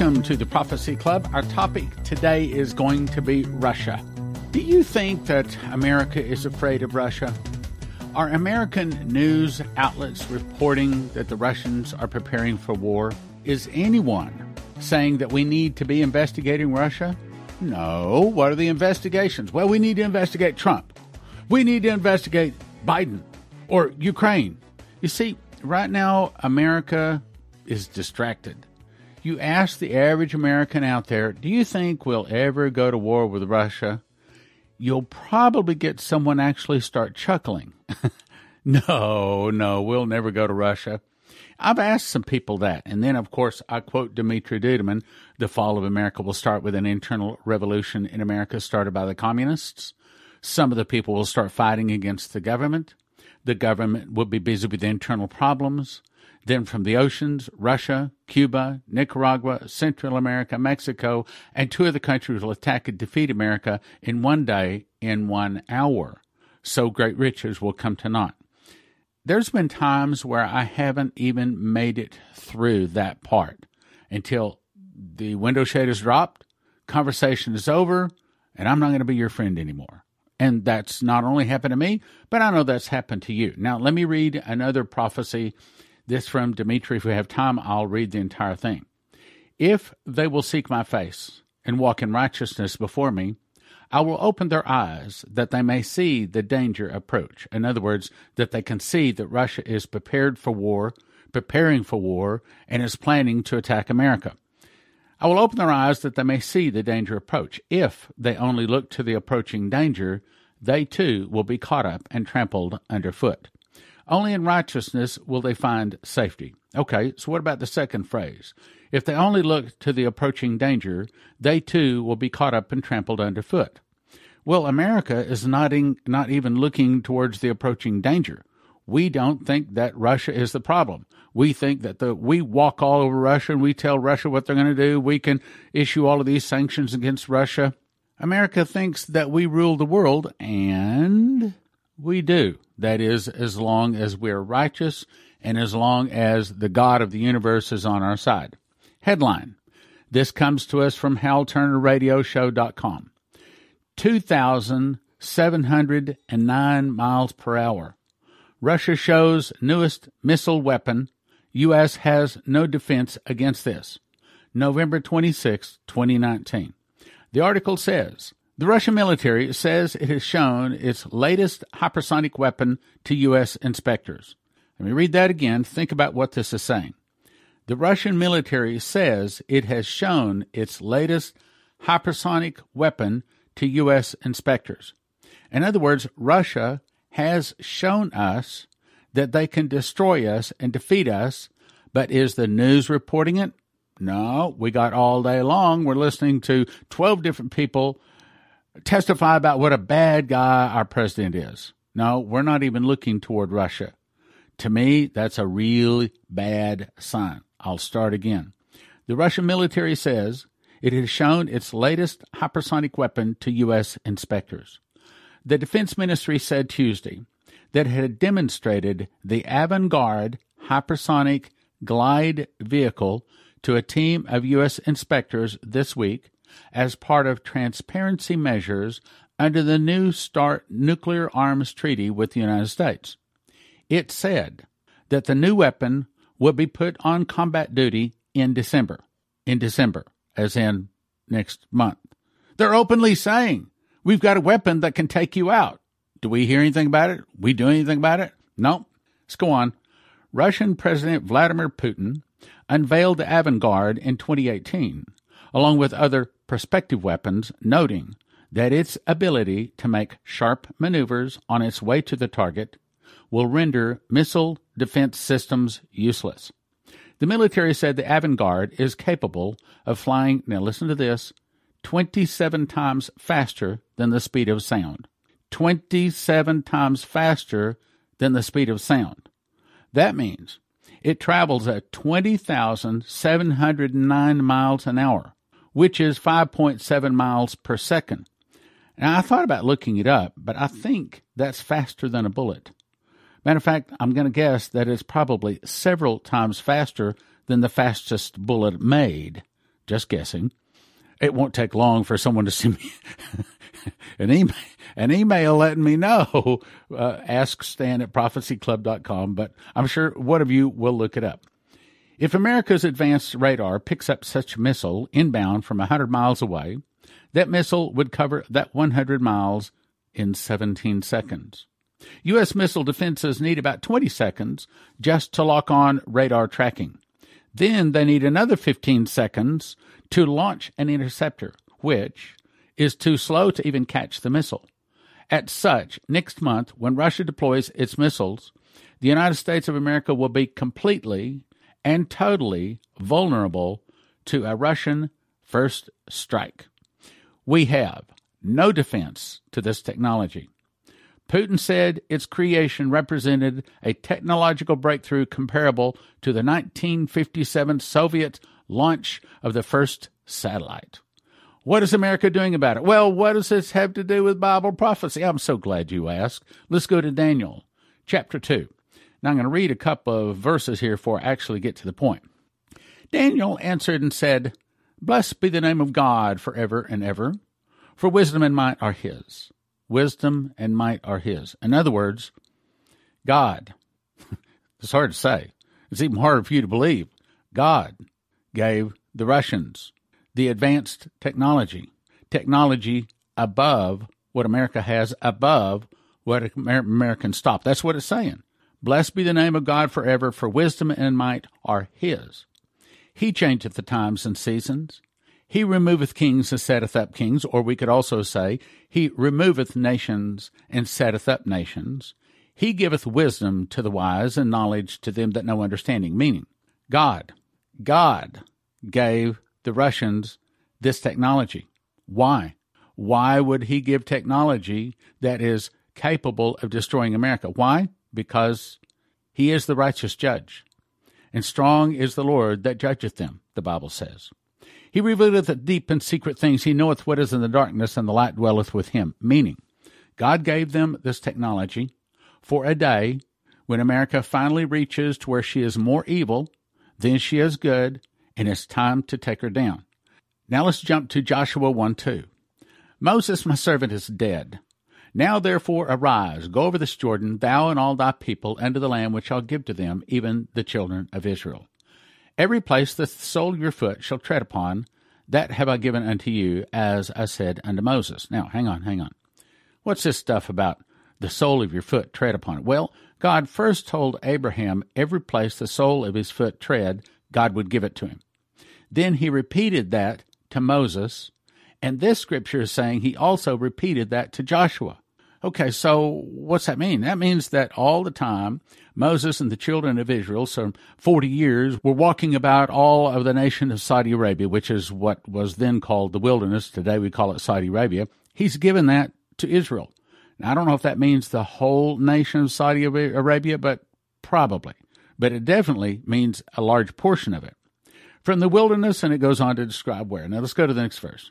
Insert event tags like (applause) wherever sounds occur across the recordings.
Welcome to the Prophecy Club. Our topic today is going to be Russia. Do you think that America is afraid of Russia? Are American news outlets reporting that the Russians are preparing for war? Is anyone saying that we need to be investigating Russia? No. What are the investigations? Well, we need to investigate Trump. We need to investigate Biden or Ukraine. You see, right now, America is distracted. You ask the average American out there, do you think we'll ever go to war with Russia? You'll probably get someone actually start chuckling. (laughs) no, no, we'll never go to Russia. I've asked some people that. And then, of course, I quote Dimitri Duduman the fall of America will start with an internal revolution in America started by the communists. Some of the people will start fighting against the government. The government will be busy with internal problems. Then from the oceans, Russia, Cuba, Nicaragua, Central America, Mexico, and two of the countries will attack and defeat America in one day, in one hour. So great riches will come to naught. There's been times where I haven't even made it through that part until the window shade is dropped, conversation is over, and I'm not going to be your friend anymore. And that's not only happened to me, but I know that's happened to you. Now, let me read another prophecy this from Dimitri. If we have time, I'll read the entire thing. If they will seek my face and walk in righteousness before me, I will open their eyes that they may see the danger approach. In other words, that they can see that Russia is prepared for war, preparing for war, and is planning to attack America. I will open their eyes that they may see the danger approach. If they only look to the approaching danger, they too will be caught up and trampled underfoot. Only in righteousness will they find safety. Okay, so what about the second phrase? If they only look to the approaching danger, they too will be caught up and trampled underfoot. Well, America is not, in, not even looking towards the approaching danger. We don't think that Russia is the problem. We think that the we walk all over Russia and we tell Russia what they're going to do. We can issue all of these sanctions against Russia. America thinks that we rule the world, and we do. That is, as long as we're righteous and as long as the God of the universe is on our side. Headline This comes to us from HalTurnerRadioshow.com. 2,709 miles per hour. Russia shows newest missile weapon. U.S. has no defense against this. November 26, 2019. The article says the Russian military says it has shown its latest hypersonic weapon to U.S. inspectors. Let me read that again. Think about what this is saying. The Russian military says it has shown its latest hypersonic weapon to U.S. inspectors. In other words, Russia has shown us that they can destroy us and defeat us, but is the news reporting it? No, we got all day long. We're listening to 12 different people testify about what a bad guy our president is. No, we're not even looking toward Russia. To me, that's a really bad sign. I'll start again. The Russian military says it has shown its latest hypersonic weapon to U.S. inspectors. The Defense Ministry said Tuesday that it had demonstrated the Avangard hypersonic glide vehicle to a team of U.S. inspectors this week as part of transparency measures under the New START nuclear arms treaty with the United States. It said that the new weapon would be put on combat duty in December. In December, as in next month. They're openly saying, We've got a weapon that can take you out. Do we hear anything about it? We do anything about it? No. Let's go on. Russian President Vladimir Putin unveiled the Avangard in 2018, along with other prospective weapons, noting that its ability to make sharp maneuvers on its way to the target will render missile defense systems useless. The military said the Avangard is capable of flying, now listen to this, 27 times faster than the speed of sound. 27 times faster than the speed of sound. That means it travels at 20,709 miles an hour, which is 5.7 miles per second. Now, I thought about looking it up, but I think that's faster than a bullet. Matter of fact, I'm going to guess that it's probably several times faster than the fastest bullet made just guessing. It won't take long for someone to send me (laughs) an email, an email letting me know. Uh, ask Stan at prophecyclub.com, but I'm sure one of you will look it up. If America's advanced radar picks up such a missile inbound from 100 miles away, that missile would cover that 100 miles in 17 seconds. U.S. missile defenses need about 20 seconds just to lock on radar tracking. Then they need another 15 seconds to launch an interceptor, which is too slow to even catch the missile. At such, next month, when Russia deploys its missiles, the United States of America will be completely and totally vulnerable to a Russian first strike. We have no defense to this technology. Putin said its creation represented a technological breakthrough comparable to the 1957 Soviet launch of the first satellite. What is America doing about it? Well, what does this have to do with Bible prophecy? I'm so glad you asked. Let's go to Daniel chapter 2. Now I'm going to read a couple of verses here before I actually get to the point. Daniel answered and said, Blessed be the name of God forever and ever, for wisdom and might are his. Wisdom and might are his. In other words, God, (laughs) it's hard to say. It's even harder for you to believe. God gave the Russians the advanced technology, technology above what America has, above what Americans stop. That's what it's saying. Blessed be the name of God forever, for wisdom and might are His. He changeth the times and seasons. He removeth kings and setteth up kings, or we could also say, He removeth nations and setteth up nations. He giveth wisdom to the wise and knowledge to them that know understanding. Meaning, God, God gave the Russians this technology. Why? Why would he give technology that is capable of destroying America? Why? Because he is the righteous judge. And strong is the Lord that judgeth them, the Bible says. He revealeth the deep and secret things. He knoweth what is in the darkness, and the light dwelleth with him. Meaning, God gave them this technology for a day when America finally reaches to where she is more evil than she is good, and it's time to take her down. Now let's jump to Joshua 1 2. Moses, my servant, is dead. Now therefore arise, go over this Jordan, thou and all thy people, unto the land which I'll give to them, even the children of Israel. Every place the sole of your foot shall tread upon, that have I given unto you, as I said unto Moses. Now, hang on, hang on. What's this stuff about the sole of your foot tread upon it? Well, God first told Abraham every place the sole of his foot tread, God would give it to him. Then he repeated that to Moses, and this scripture is saying he also repeated that to Joshua. Okay, so what's that mean? That means that all the time Moses and the children of Israel, some 40 years, were walking about all of the nation of Saudi Arabia, which is what was then called the wilderness. Today we call it Saudi Arabia. He's given that to Israel. Now, I don't know if that means the whole nation of Saudi Arabia, but probably. But it definitely means a large portion of it from the wilderness, and it goes on to describe where. Now let's go to the next verse.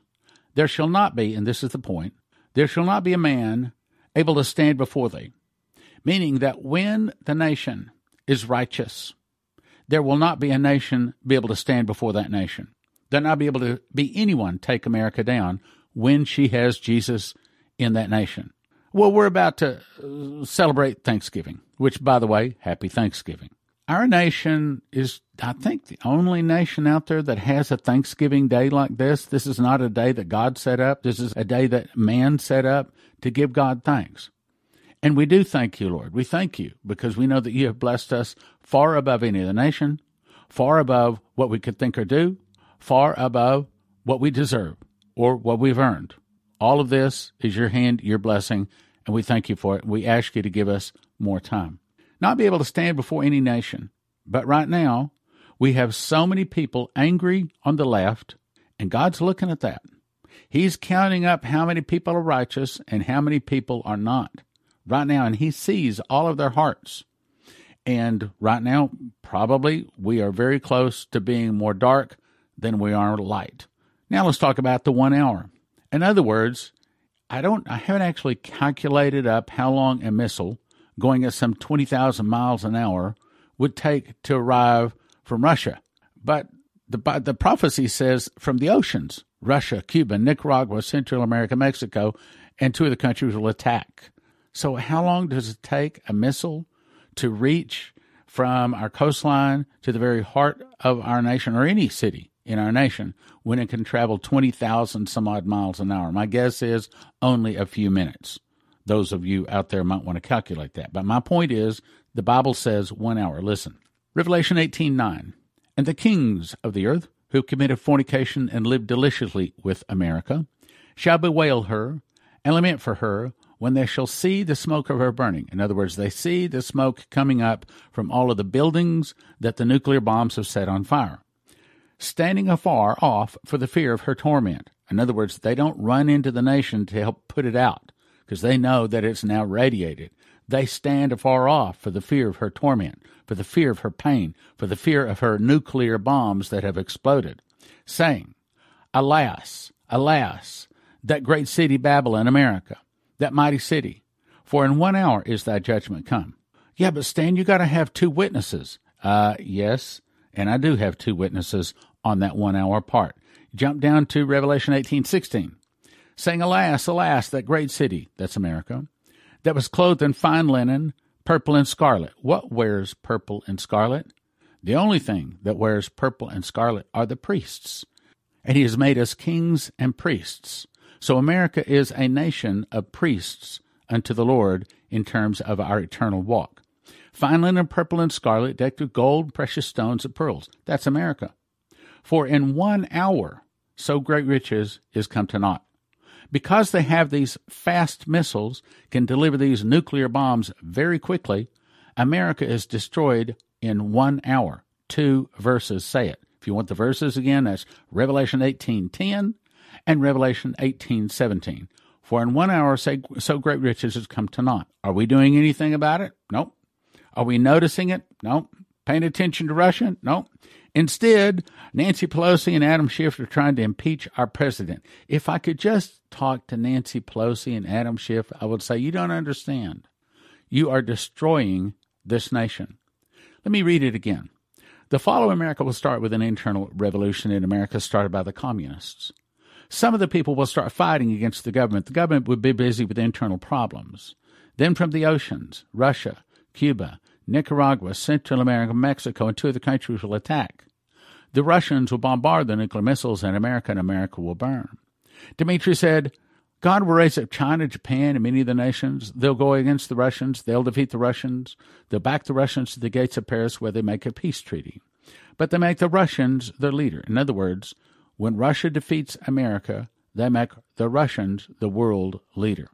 There shall not be, and this is the point, there shall not be a man able to stand before thee. Meaning that when the nation is righteous, there will not be a nation be able to stand before that nation. There'll not be able to be anyone take America down when she has Jesus in that nation. Well, we're about to uh, celebrate Thanksgiving, which, by the way, happy Thanksgiving. Our nation is, I think, the only nation out there that has a Thanksgiving day like this. This is not a day that God set up. This is a day that man set up to give God thanks. And we do thank you, Lord. We thank you because we know that you have blessed us far above any other nation, far above what we could think or do, far above what we deserve or what we've earned. All of this is your hand, your blessing, and we thank you for it. We ask you to give us more time not be able to stand before any nation. But right now, we have so many people angry on the left, and God's looking at that. He's counting up how many people are righteous and how many people are not right now, and He sees all of their hearts. And right now, probably we are very close to being more dark than we are light. Now let's talk about the one hour. In other words, I don't I haven't actually calculated up how long a missile going at some 20,000 miles an hour would take to arrive from Russia. But the, the prophecy says from the oceans, Russia, Cuba, Nicaragua, Central America, Mexico, and two of the countries will attack. So, how long does it take a missile to reach from our coastline to the very heart of our nation or any city in our nation when it can travel 20,000 some odd miles an hour? My guess is only a few minutes. Those of you out there might want to calculate that. But my point is the Bible says one hour. Listen. Revelation 18:9. And the kings of the earth who committed fornication and lived deliciously with America shall bewail her and lament for her when they shall see the smoke of her burning. In other words, they see the smoke coming up from all of the buildings that the nuclear bombs have set on fire, standing afar off for the fear of her torment. In other words, they don't run into the nation to help put it out because they know that it's now radiated. They stand afar off for the fear of her torment, for the fear of her pain, for the fear of her nuclear bombs that have exploded, saying, Alas, alas, that great city Babylon, America, that mighty city, for in one hour is thy judgment come. Yeah, but Stan, you got to have two witnesses. Uh, yes, and I do have two witnesses on that one hour part. Jump down to Revelation eighteen sixteen, saying, Alas, alas, that great city, that's America, that was clothed in fine linen, purple and scarlet. What wears purple and scarlet? The only thing that wears purple and scarlet are the priests. And he has made us kings and priests. So America is a nation of priests unto the Lord in terms of our eternal walk. Fine linen, purple, and scarlet, decked with gold, precious stones, and pearls. That's America. For in one hour, so great riches is come to naught. Because they have these fast missiles, can deliver these nuclear bombs very quickly, America is destroyed in one hour. Two verses say it. If you want the verses again, that's Revelation 18:10 and Revelation 18:17. For in one hour say so great riches has come to naught. Are we doing anything about it? Nope. Are we noticing it? Nope. Paying attention to Russia? Nope. Instead, Nancy Pelosi and Adam Schiff are trying to impeach our president. If I could just talk to Nancy Pelosi and Adam Schiff, I would say, You don't understand. You are destroying this nation. Let me read it again. The fall of America will start with an internal revolution in America started by the communists. Some of the people will start fighting against the government. The government would be busy with internal problems. Then from the oceans, Russia, Cuba, Nicaragua, Central America, Mexico, and two of the countries will attack. The Russians will bombard the nuclear missiles, and America and America will burn. Dmitry said, God will raise up China, Japan, and many of the nations. They'll go against the Russians. They'll defeat the Russians. They'll back the Russians to the gates of Paris where they make a peace treaty. But they make the Russians their leader. In other words, when Russia defeats America, they make the Russians the world leader.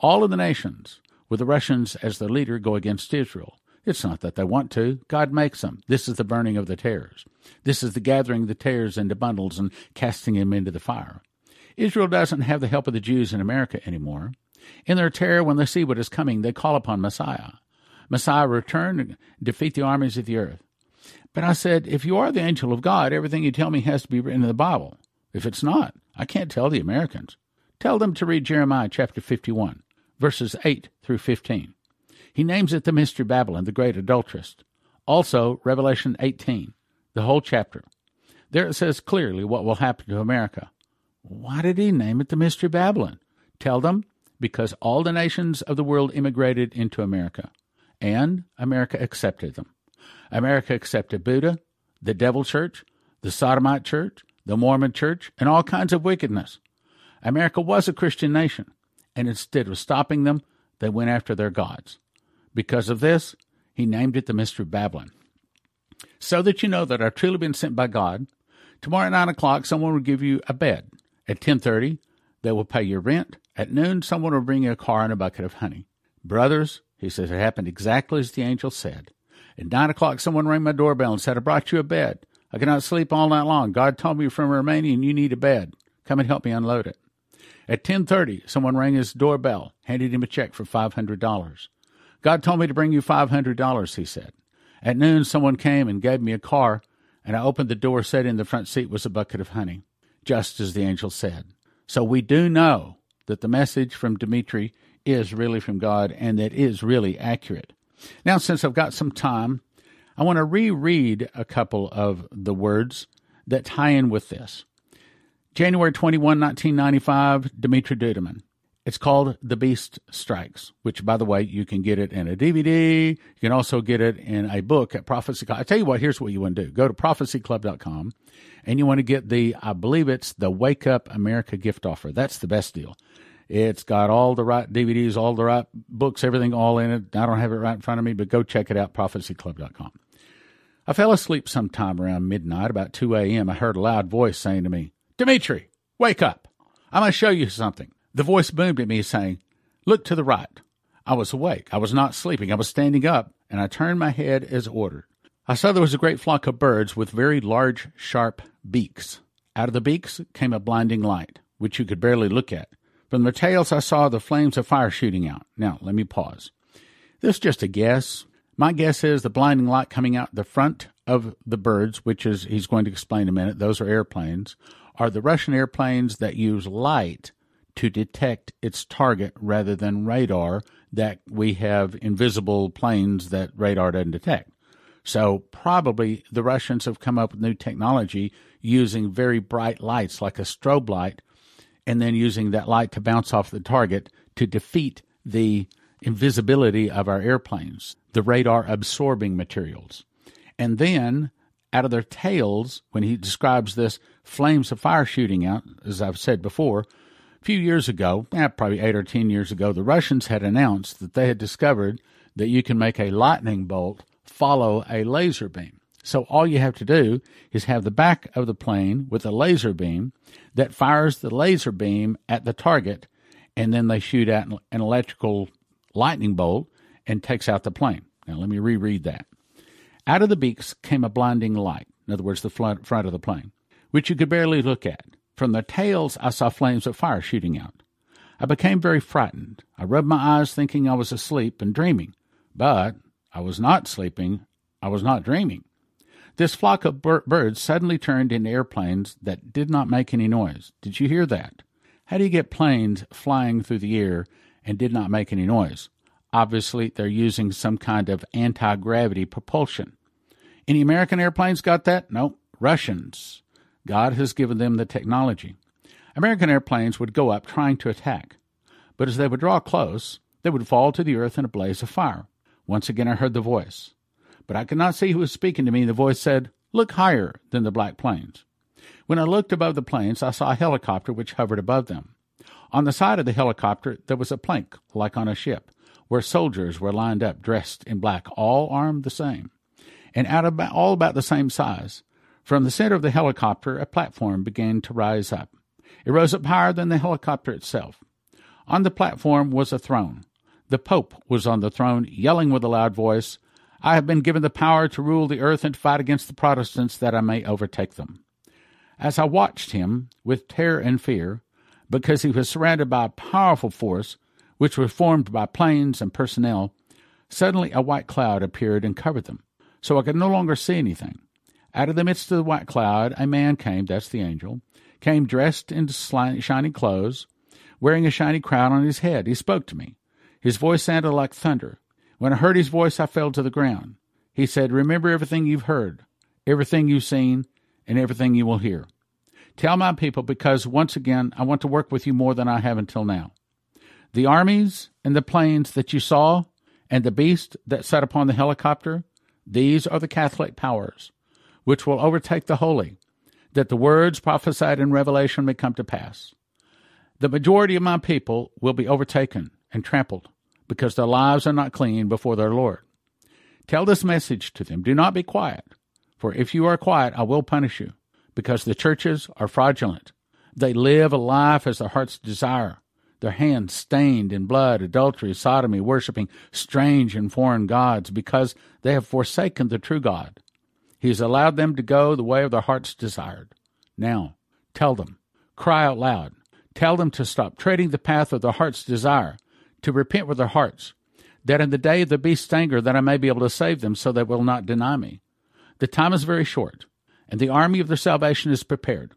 All of the nations, with the Russians as their leader, go against Israel. It's not that they want to. God makes them. This is the burning of the tares. This is the gathering the tares into bundles and casting them into the fire. Israel doesn't have the help of the Jews in America anymore. In their terror, when they see what is coming, they call upon Messiah. Messiah return and defeat the armies of the earth. But I said, if you are the angel of God, everything you tell me has to be written in the Bible. If it's not, I can't tell the Americans. Tell them to read Jeremiah chapter 51, verses 8 through 15. He names it the Mystery Babylon, the great adulteress. Also, Revelation 18, the whole chapter. There it says clearly what will happen to America. Why did he name it the Mystery Babylon? Tell them because all the nations of the world immigrated into America, and America accepted them. America accepted Buddha, the Devil Church, the Sodomite Church, the Mormon Church, and all kinds of wickedness. America was a Christian nation, and instead of stopping them, they went after their gods. Because of this, he named it the Mystery of Babylon. So that you know that I've truly been sent by God, tomorrow at 9 o'clock, someone will give you a bed. At 10.30, they will pay your rent. At noon, someone will bring you a car and a bucket of honey. Brothers, he says, it happened exactly as the angel said. At nine o'clock, someone rang my doorbell and said, I brought you a bed. I cannot sleep all night long. God told me you're from Romania and you need a bed. Come and help me unload it. At 10:30, someone rang his doorbell, handed him a check for $500. God told me to bring you $500, he said. At noon, someone came and gave me a car, and I opened the door, said in the front seat was a bucket of honey, just as the angel said. So we do know that the message from Dimitri is really from God and that is really accurate. Now, since I've got some time, I want to reread a couple of the words that tie in with this. January 21, 1995, Dimitri Duduman. It's called The Beast Strikes, which, by the way, you can get it in a DVD. You can also get it in a book at Prophecy Club. I tell you what, here's what you want to do go to prophecyclub.com and you want to get the, I believe it's the Wake Up America gift offer. That's the best deal. It's got all the right DVDs, all the right books, everything all in it. I don't have it right in front of me, but go check it out, prophecyclub.com. I fell asleep sometime around midnight, about 2 a.m. I heard a loud voice saying to me, Dimitri, wake up. I'm going to show you something. The voice boomed at me, saying, Look to the right. I was awake. I was not sleeping. I was standing up, and I turned my head as ordered. I saw there was a great flock of birds with very large, sharp beaks. Out of the beaks came a blinding light, which you could barely look at. From their tails, I saw the flames of fire shooting out. Now, let me pause. This is just a guess. My guess is the blinding light coming out the front of the birds, which is he's going to explain in a minute. Those are airplanes, are the Russian airplanes that use light to detect its target rather than radar that we have invisible planes that radar doesn't detect. So probably the Russians have come up with new technology using very bright lights like a strobe light and then using that light to bounce off the target to defeat the invisibility of our airplanes, the radar absorbing materials. And then out of their tails, when he describes this flames of fire shooting out, as I've said before, few years ago, eh, probably eight or ten years ago, the Russians had announced that they had discovered that you can make a lightning bolt follow a laser beam. So all you have to do is have the back of the plane with a laser beam that fires the laser beam at the target, and then they shoot out an electrical lightning bolt and takes out the plane. Now let me reread that. Out of the beaks came a blinding light, in other words, the front of the plane, which you could barely look at. From their tails, I saw flames of fire shooting out. I became very frightened. I rubbed my eyes, thinking I was asleep and dreaming. But I was not sleeping. I was not dreaming. This flock of bir- birds suddenly turned into airplanes that did not make any noise. Did you hear that? How do you get planes flying through the air and did not make any noise? Obviously, they're using some kind of anti gravity propulsion. Any American airplanes got that? No, Russians. God has given them the technology. American airplanes would go up trying to attack, but as they would draw close, they would fall to the earth in a blaze of fire. Once again I heard the voice, but I could not see who was speaking to me. The voice said, Look higher than the black planes. When I looked above the planes, I saw a helicopter which hovered above them. On the side of the helicopter, there was a plank, like on a ship, where soldiers were lined up, dressed in black, all armed the same, and out all about the same size. From the center of the helicopter, a platform began to rise up. It rose up higher than the helicopter itself. On the platform was a throne. The Pope was on the throne, yelling with a loud voice, I have been given the power to rule the earth and to fight against the Protestants that I may overtake them. As I watched him with terror and fear, because he was surrounded by a powerful force which was formed by planes and personnel, suddenly a white cloud appeared and covered them, so I could no longer see anything. Out of the midst of the white cloud, a man came, that's the angel, came dressed in shining clothes, wearing a shiny crown on his head. He spoke to me. His voice sounded like thunder. When I heard his voice, I fell to the ground. He said, Remember everything you've heard, everything you've seen, and everything you will hear. Tell my people, because once again, I want to work with you more than I have until now. The armies and the planes that you saw, and the beast that sat upon the helicopter, these are the Catholic powers which will overtake the holy, that the words prophesied in Revelation may come to pass. The majority of my people will be overtaken and trampled, because their lives are not clean before their Lord. Tell this message to them Do not be quiet, for if you are quiet, I will punish you, because the churches are fraudulent. They live a life as their hearts desire, their hands stained in blood, adultery, sodomy, worshiping strange and foreign gods, because they have forsaken the true God he has allowed them to go the way of their hearts desired. Now, tell them, cry out loud, tell them to stop treading the path of their heart's desire, to repent with their hearts, that in the day of the beast's anger that I may be able to save them so they will not deny me. The time is very short, and the army of their salvation is prepared.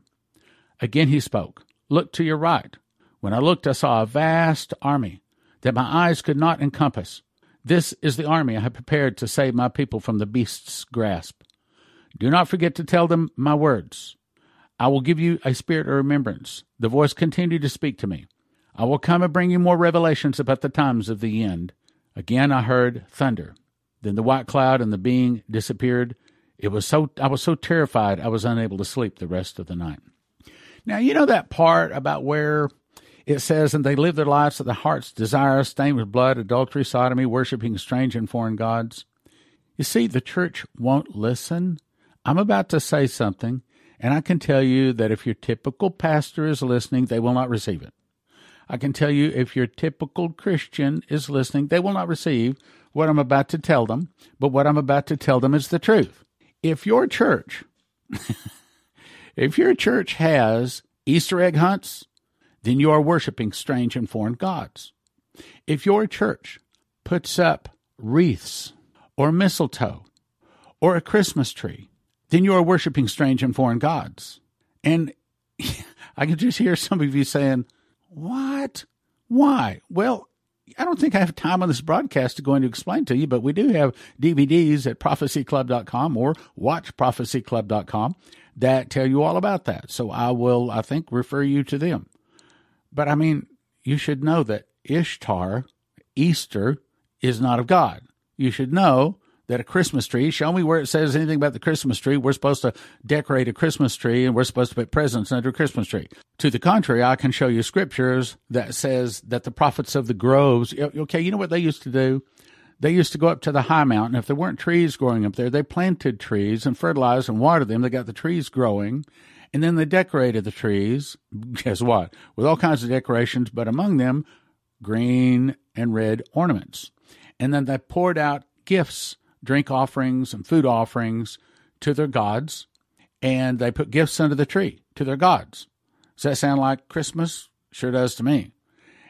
Again he spoke, Look to your right. When I looked, I saw a vast army that my eyes could not encompass. This is the army I have prepared to save my people from the beast's grasp. Do not forget to tell them my words. I will give you a spirit of remembrance. The voice continued to speak to me. I will come and bring you more revelations about the times of the end. Again I heard thunder. Then the white cloud and the being disappeared. It was so I was so terrified I was unable to sleep the rest of the night. Now you know that part about where it says, and they live their lives of the heart's desire, stained with blood, adultery, sodomy, worshiping strange and foreign gods. You see, the church won't listen. I'm about to say something, and I can tell you that if your typical pastor is listening, they will not receive it. I can tell you if your typical Christian is listening, they will not receive what I'm about to tell them, but what I'm about to tell them is the truth. If your church, (laughs) if your church has Easter egg hunts, then you are worshiping strange and foreign gods. If your church puts up wreaths or mistletoe or a Christmas tree, then you are worshiping strange and foreign gods. And (laughs) I can just hear some of you saying, What? Why? Well, I don't think I have time on this broadcast to go into explain to you, but we do have DVDs at prophecyclub.com or watchprophecyclub.com that tell you all about that. So I will, I think, refer you to them. But I mean, you should know that Ishtar, Easter, is not of God. You should know that a Christmas tree, show me where it says anything about the Christmas tree. We're supposed to decorate a Christmas tree and we're supposed to put presents under a Christmas tree. To the contrary, I can show you scriptures that says that the prophets of the groves, okay, you know what they used to do? They used to go up to the high mountain. If there weren't trees growing up there, they planted trees and fertilized and watered them. They got the trees growing. And then they decorated the trees. (laughs) Guess what? With all kinds of decorations, but among them, green and red ornaments. And then they poured out gifts, drink offerings, and food offerings to their gods. And they put gifts under the tree to their gods. Does that sound like Christmas? Sure does to me.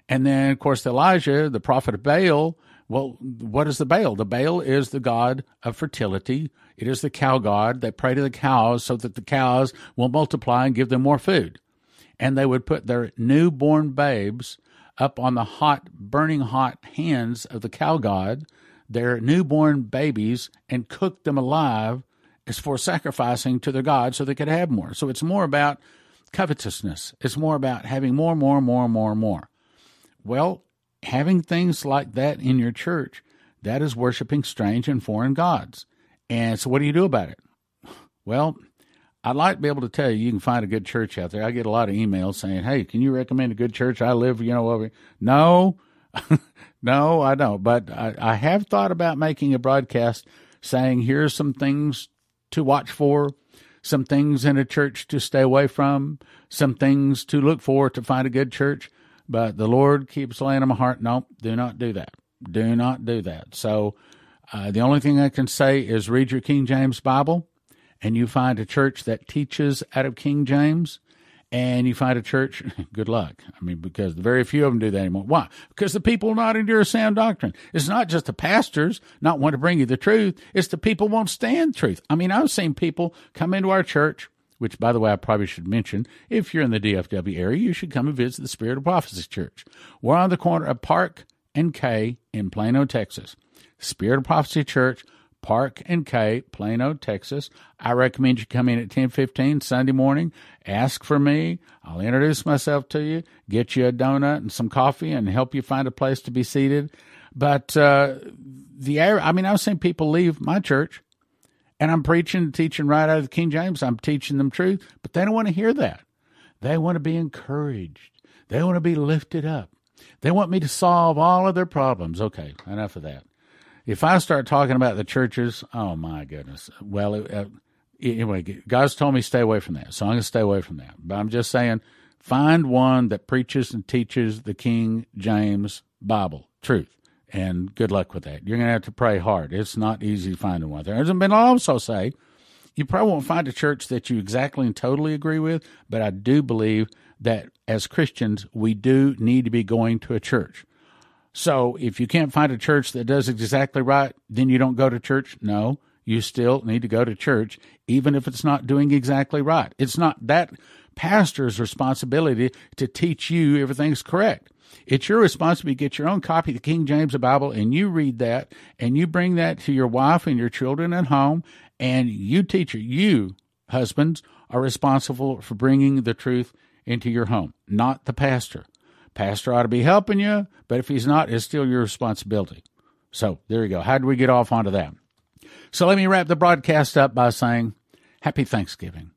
And then, of course, Elijah, the prophet of Baal, well, what is the Baal? The Baal is the god of fertility. It is the cow god. They pray to the cows so that the cows will multiply and give them more food. And they would put their newborn babes up on the hot, burning hot hands of the cow god, their newborn babies, and cook them alive as for sacrificing to their god so they could have more. So it's more about covetousness. It's more about having more, more, more, more, more. Well, having things like that in your church, that is worshiping strange and foreign gods. And so, what do you do about it? Well, I'd like to be able to tell you you can find a good church out there. I get a lot of emails saying, "Hey, can you recommend a good church? I live, you know, over." No, (laughs) no, I don't. But I, I have thought about making a broadcast saying, "Here's some things to watch for." Some things in a church to stay away from, some things to look for to find a good church. But the Lord keeps laying on my heart, nope, do not do that. Do not do that. So uh, the only thing I can say is read your King James Bible and you find a church that teaches out of King James and you find a church, (laughs) good luck. I mean, because very few of them do that anymore. Why? Because the people not endure sound doctrine. It's not just the pastors not want to bring you the truth. It's the people won't stand truth. I mean, I've seen people come into our church which, by the way, I probably should mention, if you're in the DFW area, you should come and visit the Spirit of Prophecy Church. We're on the corner of Park and K in Plano, Texas. Spirit of Prophecy Church, Park and K, Plano, Texas. I recommend you come in at 10:15 Sunday morning. Ask for me. I'll introduce myself to you, get you a donut and some coffee, and help you find a place to be seated. But uh, the air, I mean, I've seen people leave my church and I'm preaching and teaching right out of the King James. I'm teaching them truth, but they don't want to hear that. They want to be encouraged. They want to be lifted up. They want me to solve all of their problems. Okay, enough of that. If I start talking about the churches, oh my goodness. Well, uh, anyway, God's told me stay away from that, so I'm going to stay away from that. But I'm just saying, find one that preaches and teaches the King James Bible truth and good luck with that. You're going to have to pray hard. It's not easy finding one there. But I'll also say, you probably won't find a church that you exactly and totally agree with, but I do believe that as Christians, we do need to be going to a church. So if you can't find a church that does exactly right, then you don't go to church. No, you still need to go to church, even if it's not doing exactly right. It's not that pastor's responsibility to teach you everything's correct. It's your responsibility to get your own copy of the King James Bible and you read that and you bring that to your wife and your children at home and you teach her. You Husbands are responsible for bringing the truth into your home, not the pastor. Pastor ought to be helping you, but if he's not, it's still your responsibility. So there you go. How do we get off onto that? So let me wrap the broadcast up by saying, Happy Thanksgiving.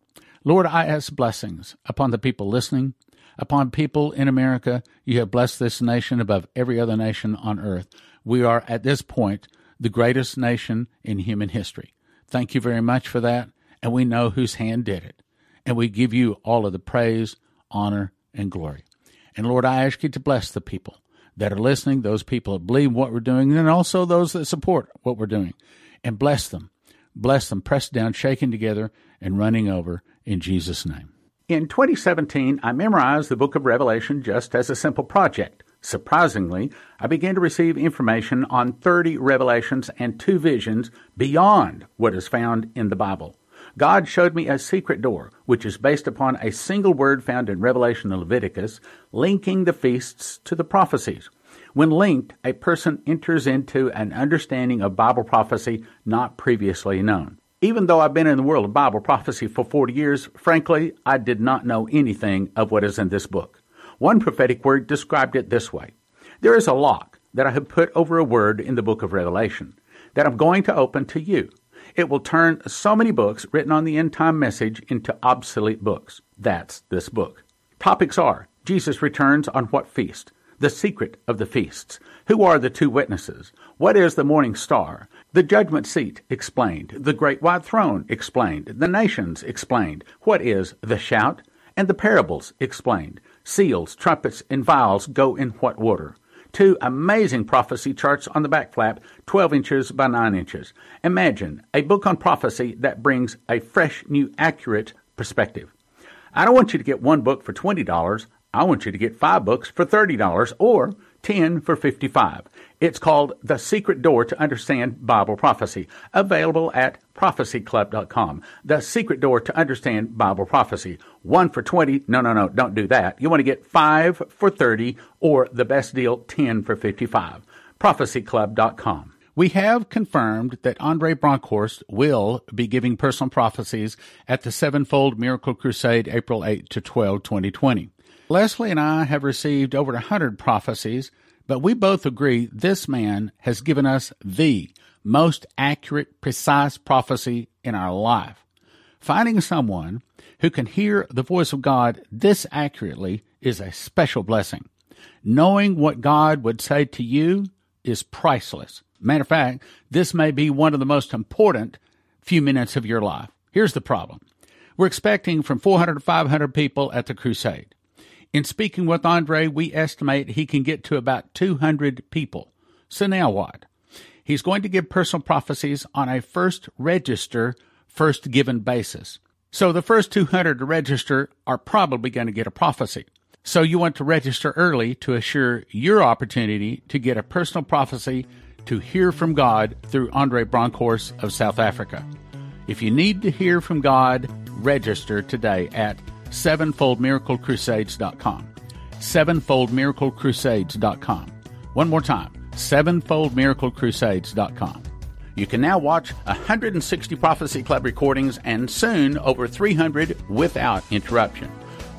Lord, I ask blessings upon the people listening, upon people in America. You have blessed this nation above every other nation on earth. We are at this point the greatest nation in human history. Thank you very much for that. And we know whose hand did it. And we give you all of the praise, honor, and glory. And Lord, I ask you to bless the people that are listening, those people that believe what we're doing, and also those that support what we're doing. And bless them. Bless them, pressed down, shaken together, and running over in Jesus' name. In 2017, I memorized the book of Revelation just as a simple project. Surprisingly, I began to receive information on 30 revelations and two visions beyond what is found in the Bible. God showed me a secret door, which is based upon a single word found in Revelation and Leviticus, linking the feasts to the prophecies. When linked, a person enters into an understanding of Bible prophecy not previously known. Even though I've been in the world of Bible prophecy for 40 years, frankly, I did not know anything of what is in this book. One prophetic word described it this way There is a lock that I have put over a word in the book of Revelation that I'm going to open to you. It will turn so many books written on the end time message into obsolete books. That's this book. Topics are Jesus returns on what feast? The secret of the feasts. Who are the two witnesses? What is the morning star? The judgment seat explained. The great white throne explained. The nations explained. What is the shout? And the parables explained. Seals, trumpets, and vials go in what order? Two amazing prophecy charts on the back flap, 12 inches by 9 inches. Imagine a book on prophecy that brings a fresh, new, accurate perspective. I don't want you to get one book for $20. I want you to get five books for $30 or 10 for 55. It's called The Secret Door to Understand Bible Prophecy, available at prophecyclub.com. The Secret Door to Understand Bible Prophecy. One for 20. No, no, no, don't do that. You want to get five for 30 or the best deal, 10 for 55. prophecyclub.com. We have confirmed that Andre Bronkhorst will be giving personal prophecies at the Sevenfold Miracle Crusade April 8 to 12, 2020. Leslie and I have received over a hundred prophecies, but we both agree this man has given us the most accurate, precise prophecy in our life. Finding someone who can hear the voice of God this accurately is a special blessing. Knowing what God would say to you is priceless. Matter of fact, this may be one of the most important few minutes of your life. Here's the problem. We're expecting from 400 to 500 people at the crusade. In speaking with Andre, we estimate he can get to about 200 people. So now what? He's going to give personal prophecies on a first register, first given basis. So the first 200 to register are probably going to get a prophecy. So you want to register early to assure your opportunity to get a personal prophecy to hear from God through Andre Bronkhorst of South Africa. If you need to hear from God, register today at sevenfoldmiraclecrusades.com. Sevenfoldmiraclecrusades.com. One more time, sevenfoldmiraclecrusades.com. You can now watch 160 Prophecy Club recordings and soon over 300 without interruption.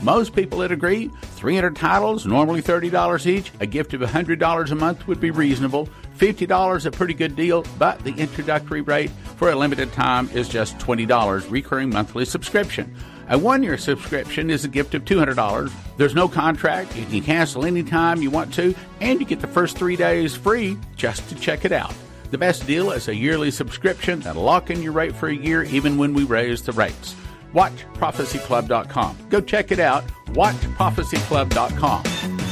Most people would agree 300 titles, normally $30 each. A gift of $100 a month would be reasonable. $50 a pretty good deal, but the introductory rate for a limited time is just $20 recurring monthly subscription. A one year subscription is a gift of $200. There's no contract. You can cancel anytime you want to, and you get the first three days free just to check it out. The best deal is a yearly subscription that'll lock in your rate for a year even when we raise the rates. WatchProphecyClub.com. Go check it out. WatchProphecyClub.com.